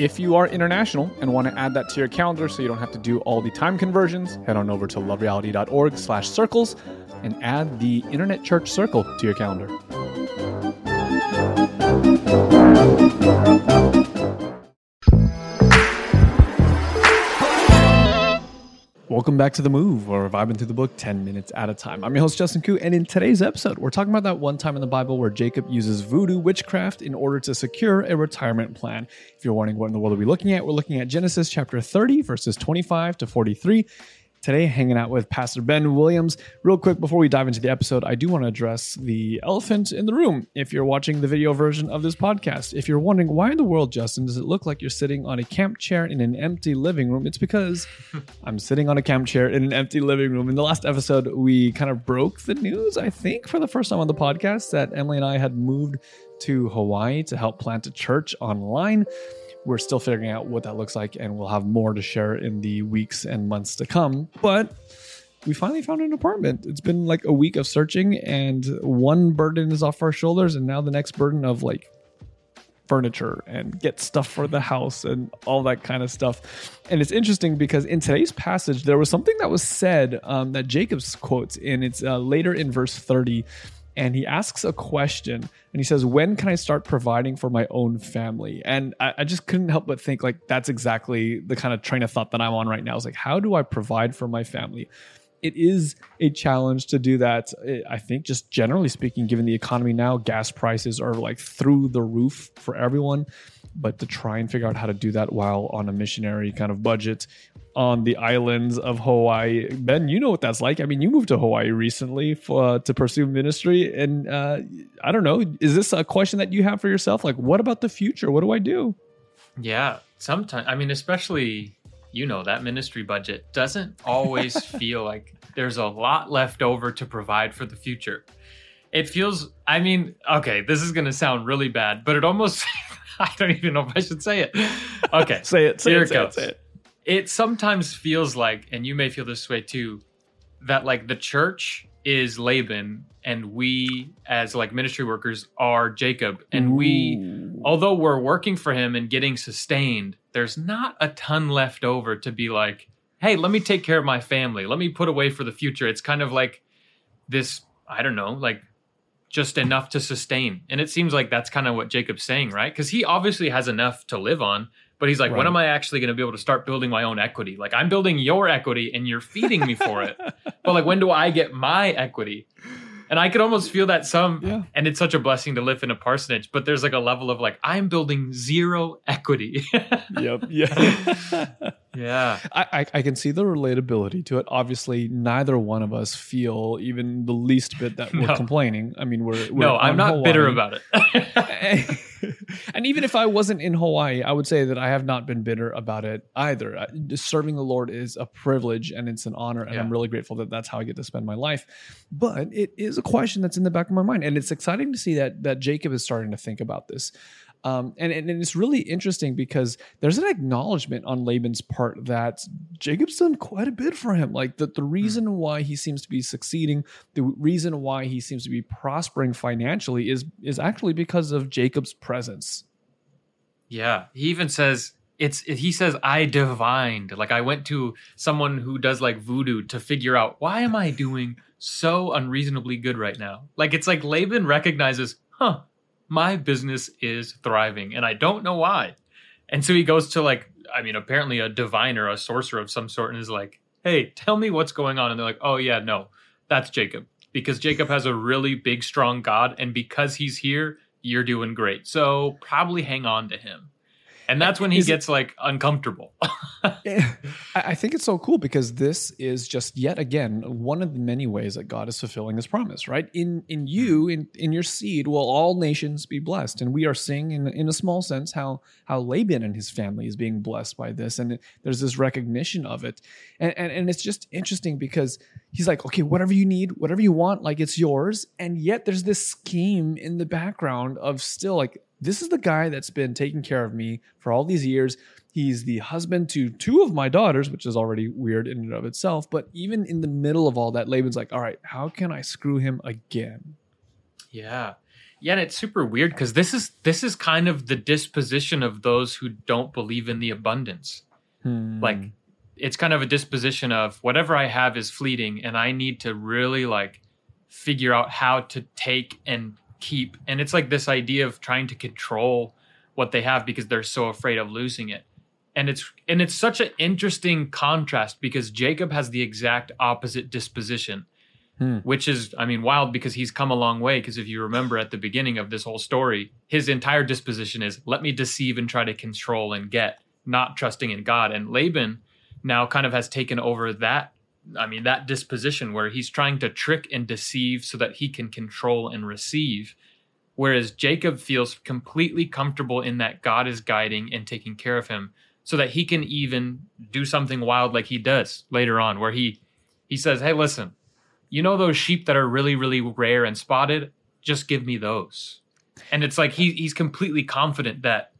If you are international and want to add that to your calendar so you don't have to do all the time conversions, head on over to lovereality.org slash circles and add the Internet Church Circle to your calendar. Welcome back to The Move, where we're vibing through the book 10 minutes at a time. I'm your host, Justin Khoe, and in today's episode, we're talking about that one time in the Bible where Jacob uses voodoo witchcraft in order to secure a retirement plan. If you're wondering what in the world are we looking at, we're looking at Genesis chapter 30, verses 25 to 43. Today, hanging out with Pastor Ben Williams. Real quick, before we dive into the episode, I do want to address the elephant in the room. If you're watching the video version of this podcast, if you're wondering why in the world, Justin, does it look like you're sitting on a camp chair in an empty living room? It's because I'm sitting on a camp chair in an empty living room. In the last episode, we kind of broke the news, I think, for the first time on the podcast, that Emily and I had moved to Hawaii to help plant a church online. We're still figuring out what that looks like, and we'll have more to share in the weeks and months to come. But we finally found an apartment. It's been like a week of searching, and one burden is off our shoulders, and now the next burden of like furniture and get stuff for the house and all that kind of stuff. And it's interesting because in today's passage, there was something that was said um, that Jacob's quotes in. It's uh, later in verse 30. And he asks a question and he says, When can I start providing for my own family? And I, I just couldn't help but think, like, that's exactly the kind of train of thought that I'm on right now. Is like, how do I provide for my family? it is a challenge to do that. I think, just generally speaking, given the economy now, gas prices are like through the roof for everyone. But to try and figure out how to do that while on a missionary kind of budget on the islands of Hawaii, Ben, you know what that's like. I mean, you moved to Hawaii recently for, uh, to pursue ministry, and uh, I don't know. Is this a question that you have for yourself? Like, what about the future? What do I do? Yeah, sometimes I mean, especially you know that ministry budget doesn't always feel like there's a lot left over to provide for the future. It feels, I mean, okay, this is gonna sound really bad, but it almost, I don't even know if I should say it. Okay, Say it. Say Here it. it Say it. goes. Say it. it sometimes feels like, and you may feel this way too, that like the church is Laban and we as like ministry workers are Jacob and we although we're working for him and getting sustained, there's not a ton left over to be like, hey, let me take care of my family. Let me put away for the future. It's kind of like this, I don't know, like just enough to sustain. And it seems like that's kind of what Jacob's saying, right? Because he obviously has enough to live on, but he's like, when am I actually going to be able to start building my own equity? Like, I'm building your equity and you're feeding me for it. but like, when do I get my equity? And I could almost feel that some, Yeah. and it's such a blessing to live in a parsonage, but there's like a level of like, I'm building zero equity. Yep. Yeah. yeah. I, I, I can see the relatability to it. Obviously, neither one of us feel even the least bit that we're No. complaining. I mean, we're, we're No, I'm not bitter about it. and even if I wasn't in Hawaii, I would say that I have not been bitter about it either. Serving the Lord is a privilege and it's an honor, and Yeah. I'm really grateful that that's how I get to spend my life. But it is a question that's in the back of my mind, and it's exciting to see that that Jacob is starting to think about this. Um, and, and it's really interesting because there's an acknowledgement on Laban's part that Jacob's done quite a bit for him. Like that the reason why he seems to be succeeding, the reason why he seems to be prospering financially is is actually because of Jacob's presence. Yeah, he even says it's he says I divined. Like I went to someone who does like voodoo to figure out why am I doing so unreasonably good right now. Like it's like Laban recognizes, huh, my business is thriving and I don't know why. And so he goes to like, I mean, apparently a diviner, a sorcerer of some sort, and is like, hey, tell me what's going on. And they're like, oh, yeah, no, that's Jacob. Because Jacob has a really big, strong God. And because he's here, you're doing great. So probably hang on to him and that's when he is gets it, like uncomfortable. Eh, I think it's so cool because this is just yet again one of the many ways that God is fulfilling His promise. Right? In in mm-hmm. you in in your seed will all nations be blessed, and we are seeing in in a small sense how how Laban and his family is being blessed by this, and there's this recognition of it, and and, and it's just interesting because he's like, okay, whatever you need, whatever you want, like it's yours, and yet there's this scheme in the background of still like this is the guy that's been taking care of me for all these years. He's the husband to two of my daughters, which is already weird in and of itself. But even in the middle of all that, Laban's like, all right, how can I screw him again? Yeah. Yeah, and it's super weird because this is this is kind of the disposition of those who don't believe in the abundance. Hmm. Like it's kind of a disposition of whatever I have is fleeting and I need to really like figure out how to take and keep and it's like this idea of trying to control what they have because they're so afraid of losing it and it's and it's such an interesting contrast because jacob has the exact opposite disposition hmm. which is i mean wild because he's come a long way because if you remember at the beginning of this whole story his entire disposition is let me deceive and try to control and get not trusting in god and laban now kind of has taken over that I mean, that disposition where he's trying to trick and deceive so that he can control and receive. Whereas Jacob feels completely comfortable in that God is guiding and taking care of him so that he can even do something wild like he does later on, where he he says, Hey, listen, you know those sheep that are really, really rare and spotted? Just give me those. And it's like he he's completely confident that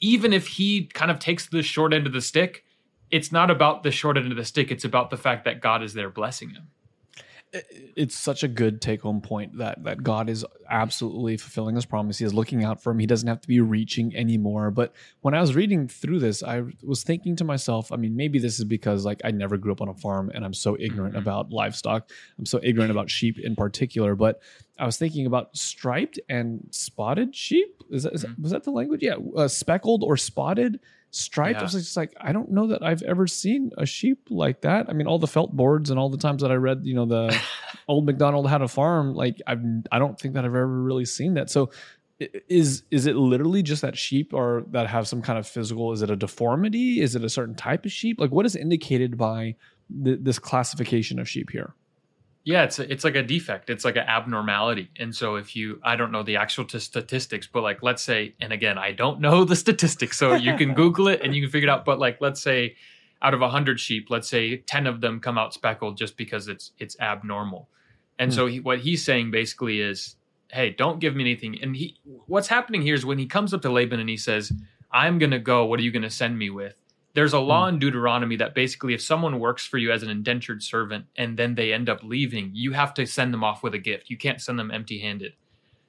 even if he kind of takes the short end of the stick, it's not about the short end of the stick. It's about the fact that God is there blessing him. It's such a good take home point that that God is absolutely fulfilling his promise. He is looking out for him. He doesn't have to be reaching anymore. But when I was reading through this, I was thinking to myself, I mean, maybe this is because like I never grew up on a farm and I'm so ignorant mm-hmm. about livestock. I'm so ignorant about sheep in particular. But I was thinking about striped and spotted sheep. Is that, mm-hmm. was that the language? Yeah, uh, speckled or spotted striped. Yeah. I was just like, I don't know that I've ever seen a sheep like that. I mean, all the felt boards and all the times that I read, you know, the old McDonald had a farm. Like, I've I don't think that I've ever really seen that. So, is is it literally just that sheep or that have some kind of physical? Is it a deformity? Is it a certain type of sheep? Like, what is indicated by th- this classification of sheep here? Yeah, it's a, it's like a defect. It's like an abnormality. And so if you, I don't know the actual t- statistics, but like let's say, and again, I don't know the statistics, so you can Google it and you can figure it out. But like let's say, out of hundred sheep, let's say ten of them come out speckled just because it's it's abnormal. And hmm. so he, what he's saying basically is, hey, don't give me anything. And he, what's happening here is when he comes up to Laban and he says, I'm gonna go. What are you gonna send me with? There's a law hmm. in Deuteronomy that basically if someone works for you as an indentured servant and then they end up leaving, you have to send them off with a gift. You can't send them empty handed.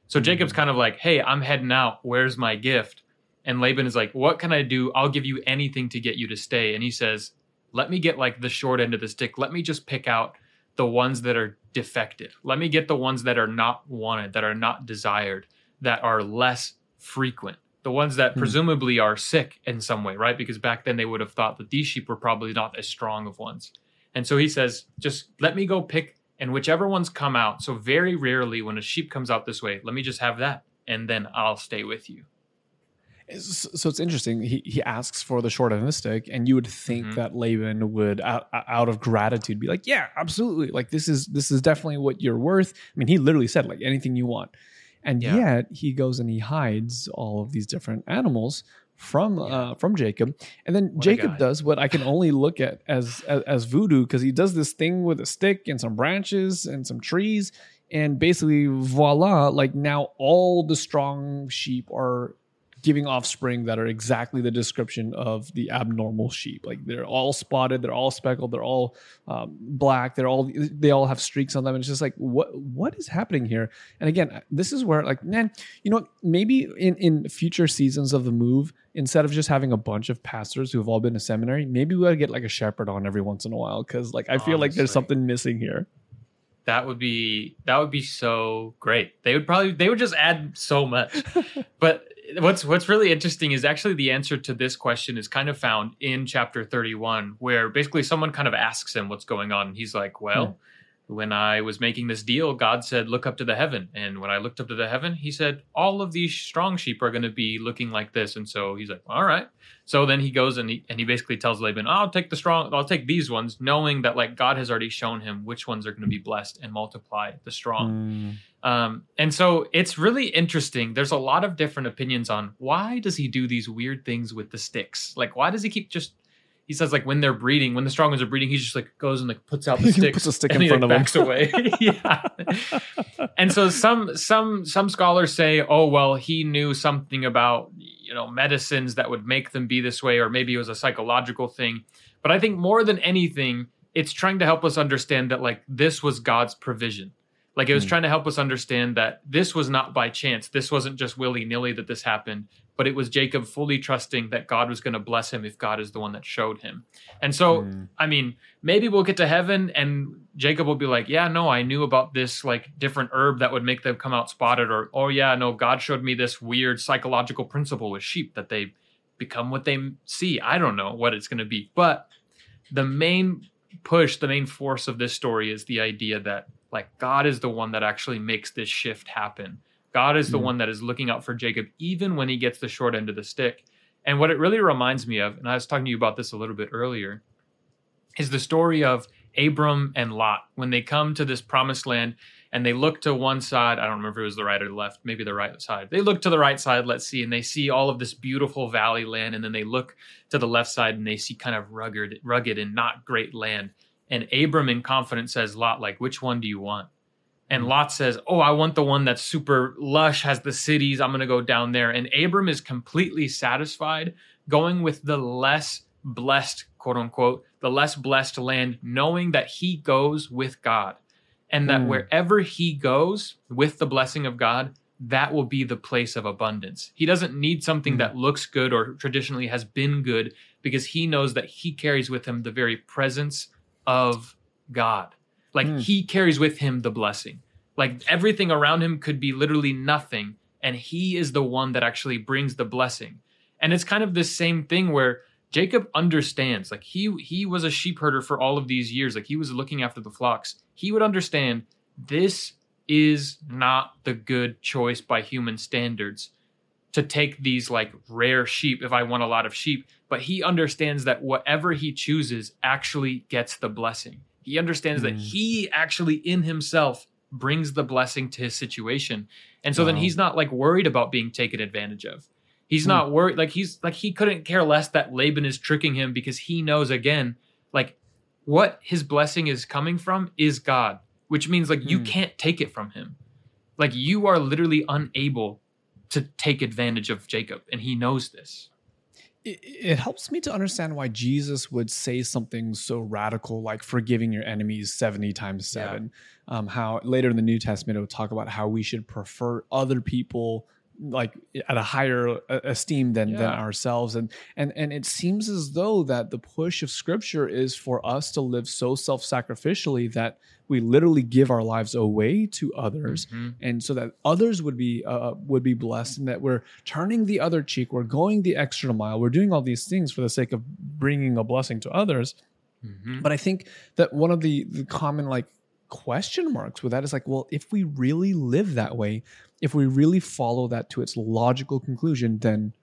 So Jacob's hmm. kind of like, hey, I'm heading out. Where's my gift? And Laban is like, what can I do? I'll give you anything to get you to stay. And he says, let me get like the short end of the stick. Let me just pick out the ones that are defective. Let me get the ones that are not wanted, that are not desired, that are less frequent the ones that hmm. presumably are sick in some way, right? Because back then they would have thought that these sheep were probably not as strong of ones. And so he says, just let me go pick, and whichever ones come out. So very rarely when a sheep comes out this way, let me just have that, and then I'll stay with you. So it's interesting. He he asks for the short end of the stick, and you would think mm-hmm. that Laban would, out, out of gratitude, be like, "Yeah, absolutely. Like this is this is definitely what you're worth." I mean, he literally said, "Like anything you want." And yeah. yet he goes and he hides all of these different animals from yeah. uh, from Jacob, and then what Jacob does what I can only look at as as, as voodoo because he does this thing with a stick and some branches and some trees, and basically voila, like now all the strong sheep are giving offspring that are exactly the description of the abnormal sheep. Like they're all spotted, they're all speckled, they're all um, black, they're all they all have streaks on them. And it's just like what what is happening here? And again, this is where like man, you know, maybe in in future seasons of the move, instead of just having a bunch of pastors who have all been to seminary, maybe we ought to get like a shepherd on every once in a while because like I feel like there's something missing here. That would be that would be so great. They would probably they would just add so much. but what's what's really interesting is actually the answer to this question is kind of found in chapter 31 where basically someone kind of asks him what's going on and he's like, "Well, hmm. When I was making this deal, God said, "Look up to the heaven." And when I looked up to the heaven, he said, "All of these strong sheep are going to be looking like this." And so he's like, "All right." So then he goes and he and he basically tells Laban, "I'll take the strong. I'll take these ones," knowing that like God has already shown him which ones are going to be blessed and multiply the strong. Mm. Um, and so it's really interesting. There's a lot of different opinions on why does he do these weird things with the sticks? Like, why does he keep just? He says like when they're breeding, when the strong ones are breeding, he just like goes and like puts out the He sticks, puts a stick and in front like, of him. backs away. yeah. And so some some some scholars say, oh well, he knew something about you know medicines that would make them be this way, or maybe it was a psychological thing. But I think more than anything, it's trying to help us understand that like this was God's provision. Like it was Hmm. trying to help us understand that this was not by chance. This wasn't just willy nilly that this happened, but it was Jacob fully trusting that God was going to bless him if God is the one that showed him. And so, Mm. I mean, maybe we'll get to heaven and Jacob will be like, yeah, no, I knew about this like different herb that would make them come out spotted. Or, oh, yeah, no, God showed me this weird psychological principle with sheep that they become what they see. I don't know what it's going to be. But the main push, the main force of this story is the idea that like God is the one that actually makes this shift happen. God is the Mm. one that is looking out for Jacob even when he gets the short end of the stick. And what it really reminds me of, and I was talking to you about this a little bit earlier, is the story of Abram and Lot when they come to this promised land and they look to one side. I don't remember if it was the right or the left, maybe the right side. They look to the right side, let's see, and they see all of this beautiful valley land. And then they look to the left side and they see kind of rugged, rugged and not great land. And Abram in confidence says, Lot, like, which one do you want? And Lot says, Oh, I want the one that's super lush, has the cities. I'm going to go down there. And Abram is completely satisfied going with the less blessed, quote unquote, the less blessed land, knowing that he goes with God and that Mm. wherever he goes with the blessing of God, that will be the place of abundance. He doesn't need something Mm. that looks good or traditionally has been good because he knows that he carries with him the very presence of God. Like Mm. he carries with him the blessing. Like everything around him could be literally nothing, and he is the one that actually brings the blessing. And it's kind of this same thing where Jacob understands. Like he he was a sheep herder for all of these years. Like he was looking after the flocks. He would understand this is not the good choice by human standards to take these like rare sheep if I want a lot of sheep. But he understands that whatever he chooses actually gets the blessing. He understands that Mm. he actually in himself brings the blessing to his situation. And so then he's not like worried about being taken advantage of. He's Hmm. not worried like he's like he couldn't care less that Laban is tricking him because he knows again like what his blessing is coming from is God, which means like you Hmm. can't take it from him. Like you are literally unable to take advantage of Jacob and he knows this. It, it helps me to understand why Jesus would say something so radical like forgiving your enemies 70 times Yeah. 7. Um, how later in the New Testament it will talk about how we should prefer other people like at a higher uh, esteem than, than ourselves and and and it seems as though that the push of scripture is for us to live so self-sacrificially that we literally give our lives away to others Mhm. and so that others would be uh, would be blessed and that we're turning the other cheek we're going the extra mile we're doing all these things for the sake of bringing a blessing to others Mhm. but i think that one of the, the common like question marks with that is like well if we really live that way if we really follow that to its logical conclusion then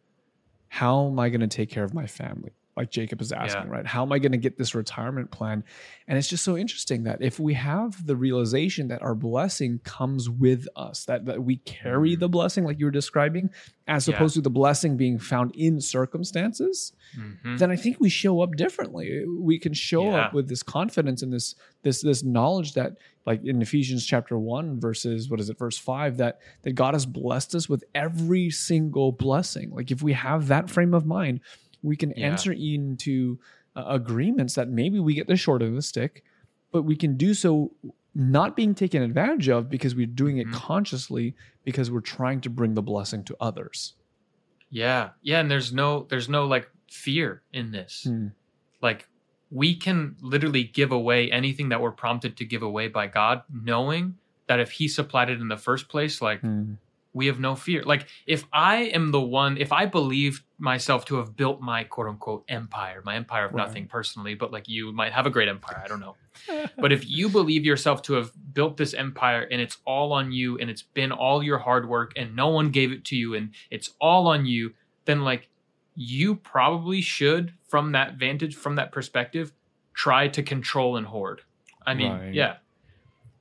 how am i going to take care of my family like Jacob is asking, right? How am I going to get this retirement plan? And it's just so interesting that if we have the realization that our blessing comes with us, that, that we carry Mhm. the blessing, like you were describing, as Yeah. opposed to the blessing being found in circumstances, Mhm. then I think we show up differently. We can show Yeah. up with this confidence and this this this knowledge that like in Ephesians chapter 1 verses what is it verse 5 that that God has blessed us with every single blessing. Like if we have that frame of mind, we can Yeah. enter into uh, agreements that maybe we get the short end of the stick, but we can do so not being taken advantage of because we're doing it Mhm. consciously because we're trying to bring the blessing to others. Yeah. Yeah. And there's no there's no like fear in this. Hmm. Like we can literally give away anything that we're prompted to give away by God, knowing that if He supplied it in the first place, like Hmm. We have no fear. Like if I am the one, if I believe myself to have built my quote unquote empire, my empire of Right. nothing personally, but like you might have a great empire, I don't know. but if you believe yourself to have built this empire and it's all on you and it's been all your hard work and no one gave it to you and it's all on you, then like you probably should, from that vantage, from that perspective, try to control and hoard. I mean, Right. yeah.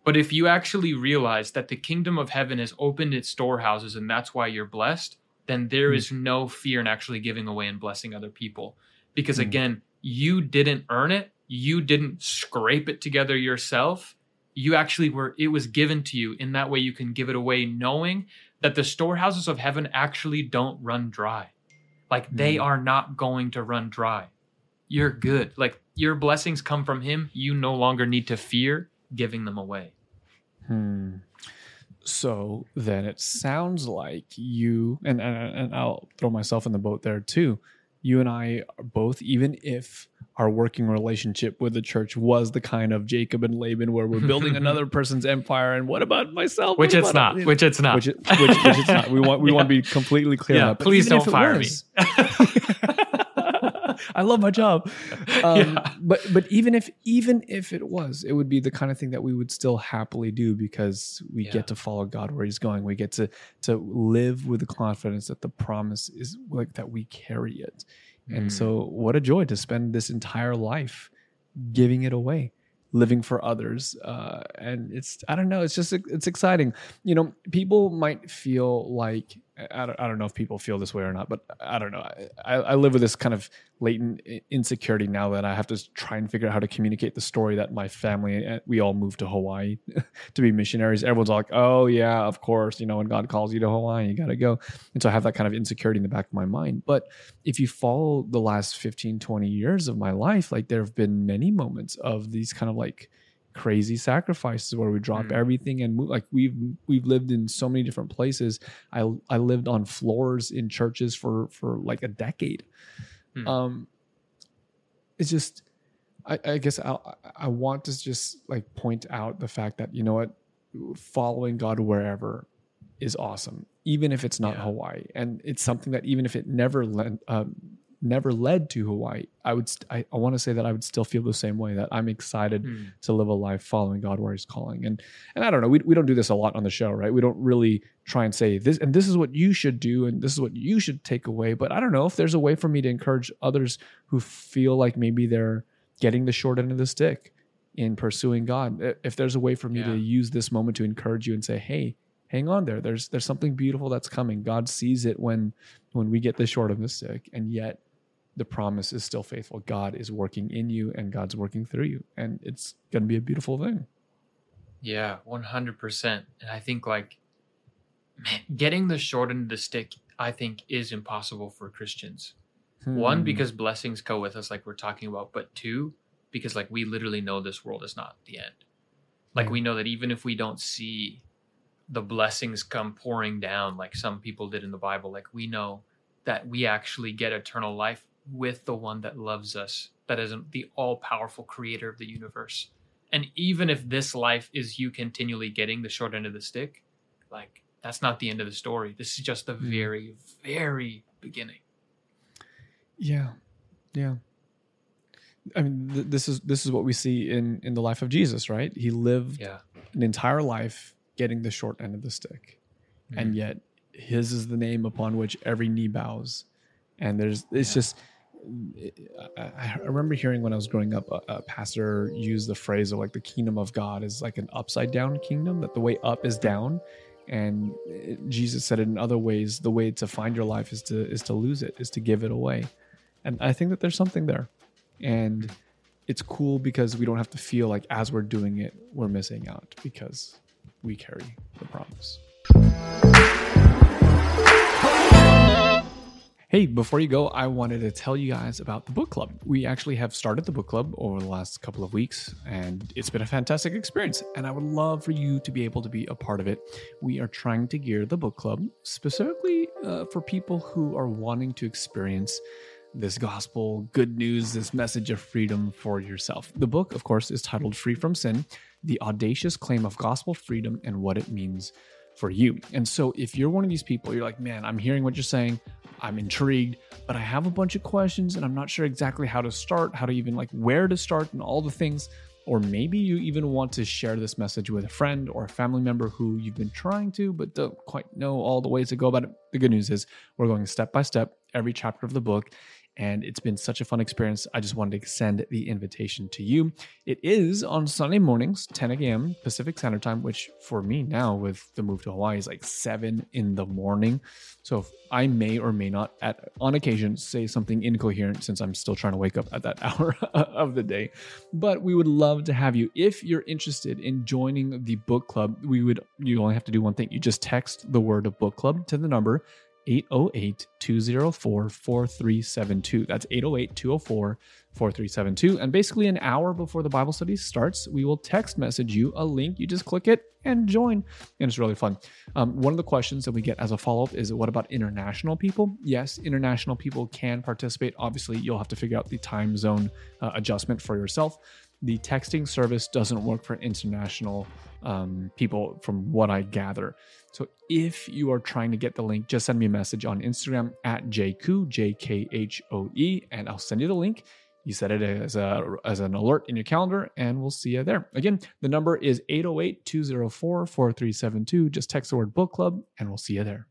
But if you actually realize that the kingdom of heaven has opened its storehouses and that's why you're blessed, then there Hmm. is no fear in actually giving away and blessing other people. Because Hmm. again, you didn't earn it, you didn't scrape it together yourself. You actually were, it was given to you. In that way, you can give it away knowing that the storehouses of heaven actually don't run dry. Like they Hmm. are not going to run dry. You're good. Like your blessings come from Him. You no longer need to fear giving them away. Hmm. So then it sounds like you and, and and I'll throw myself in the boat there too. You and I are both, even if our working relationship with the church was the kind of Jacob and Laban, where we're building another person's empire, and what about myself? Which it's about- not. Which it's not. which, it, which, which it's not. We want we want to be completely clear. Yeah, on please don't it fire me. I love my job. Um, Yeah. But but even if even if it was, it would be the kind of thing that we would still happily do because we Yeah. get to follow God where He's going. We get to to live with the confidence that the promise is like that we carry it. And Mm. so, what a joy to spend this entire life giving it away, living for others. Uh, and it's, I don't know, it's just, it's exciting. You know, people might feel like, I don't, I don't know if people feel this way or not, but I don't know. I, I live with this kind of latent insecurity now that I have to try and figure out how to communicate the story that my family, uh, we all moved to Hawaii to be missionaries. Everyone's like, oh, yeah, of course. You know, when God calls you to Hawaii, you got to go. And so I have that kind of insecurity in the back of my mind. But if you follow the last 15 20 years of my life like there have been many moments of these kind of like crazy sacrifices where we drop Mm. everything and move like we've we've lived in so many different places i i lived on floors in churches for for like a decade Mm. um it's just i i guess i i want to just like point out the fact that you know what following god wherever is awesome even if it's not Yeah. hawaii and it's something that even if it never led um, never led to hawaii i would st- i, I want to say that i would still feel the same way that i'm excited Mm. to live a life following god where he's calling. And and i don't know we, we don't do this a lot on the show right? We don't really try and say this and this is what you should do and this is what you should take away. But i don't know if there's a way for me to encourage others who feel like maybe they're getting the short end of the stick in pursuing god. If there's a way for me Yeah. to use this moment to encourage you and say hey hang on there. There's there's something beautiful that's coming. God sees it when when we get the short end of the stick and yet the promise is still faithful god is working in you and god's working through you and it's going to be a beautiful thing Yeah, one hundred percent. And I think like, man, getting the short end of the stick, I think, is impossible for Christians. One, Hmm. because blessings go with us, like we're talking about, but two, because like we literally know this world is not the end. Like we know that even if we don't see the blessings come pouring down, like some people did in the Bible, like we know that we actually get eternal life with the one that loves us, that is the all powerful creator of the universe. And even if this life is you continually getting the short end of the stick, like that's not the end of the story. This is just the Mm. very, very beginning. Yeah, yeah. I mean, th- this is this is what we see in in the life of Jesus, right? He lived Yeah. an entire life getting the short end of the stick, and Mhm. yet His is the name upon which every knee bows. And there's it's Yeah. just I, remember hearing when I was growing up, a, a pastor use the phrase of like the kingdom of God is like an upside down kingdom, that the way up is down. And Jesus said it in other ways, the way to find your life is to is to lose it, is to give it away. And I think that there's something there. And it's cool because we don't have to feel like as we're doing it, we're missing out because we carry the promise. Hey, before you go, I wanted to tell you guys about the book club. We actually have started the book club over the last couple of weeks, and it's been a fantastic experience. And I would love for you to be able to be a part of it. We are trying to gear the book club specifically uh, for people who are wanting to experience this gospel, good news, this message of freedom for yourself. The book, of course, is titled Free from Sin The Audacious Claim of Gospel Freedom and What It Means for You. And so, if you're one of these people, you're like, man, I'm hearing what you're saying. I'm intrigued, but I have a bunch of questions and I'm not sure exactly how to start, how to even like where to start and all the things. Or maybe you even want to share this message with a friend or a family member who you've been trying to, but don't quite know all the ways to go about it. The good news is we're going step by step, every chapter of the book, and it's been such a fun experience. I just wanted to extend the invitation to you. It is on Sunday mornings, 10 a.m. Pacific Standard Time, which for me now with the move to Hawaii is like 7 in the morning. So I may or may not, at on occasion, say something incoherent since I'm still trying to wake up at that hour of the day. But we would love to have you. If you're interested in joining the book club, we would you only have to do one thing. You just text the word book club to the number 808 204 4372. That's 808 204 4372. And basically, an hour before the Bible study starts, we will text message you a link. You just click it and join. And it's really fun. Um, one of the questions that we get as a follow up is what about international people? Yes, international people can participate. Obviously, you'll have to figure out the time zone uh, adjustment for yourself the texting service doesn't work for international um, people, from what I gather. So if you are trying to get the link, just send me a message on Instagram at jkhoe, J K H O E, and I'll send you the link. You set it as a as an alert in your calendar, and we'll see you there. Again, the number is 808 204 4372. Just text the word book club, and we'll see you there.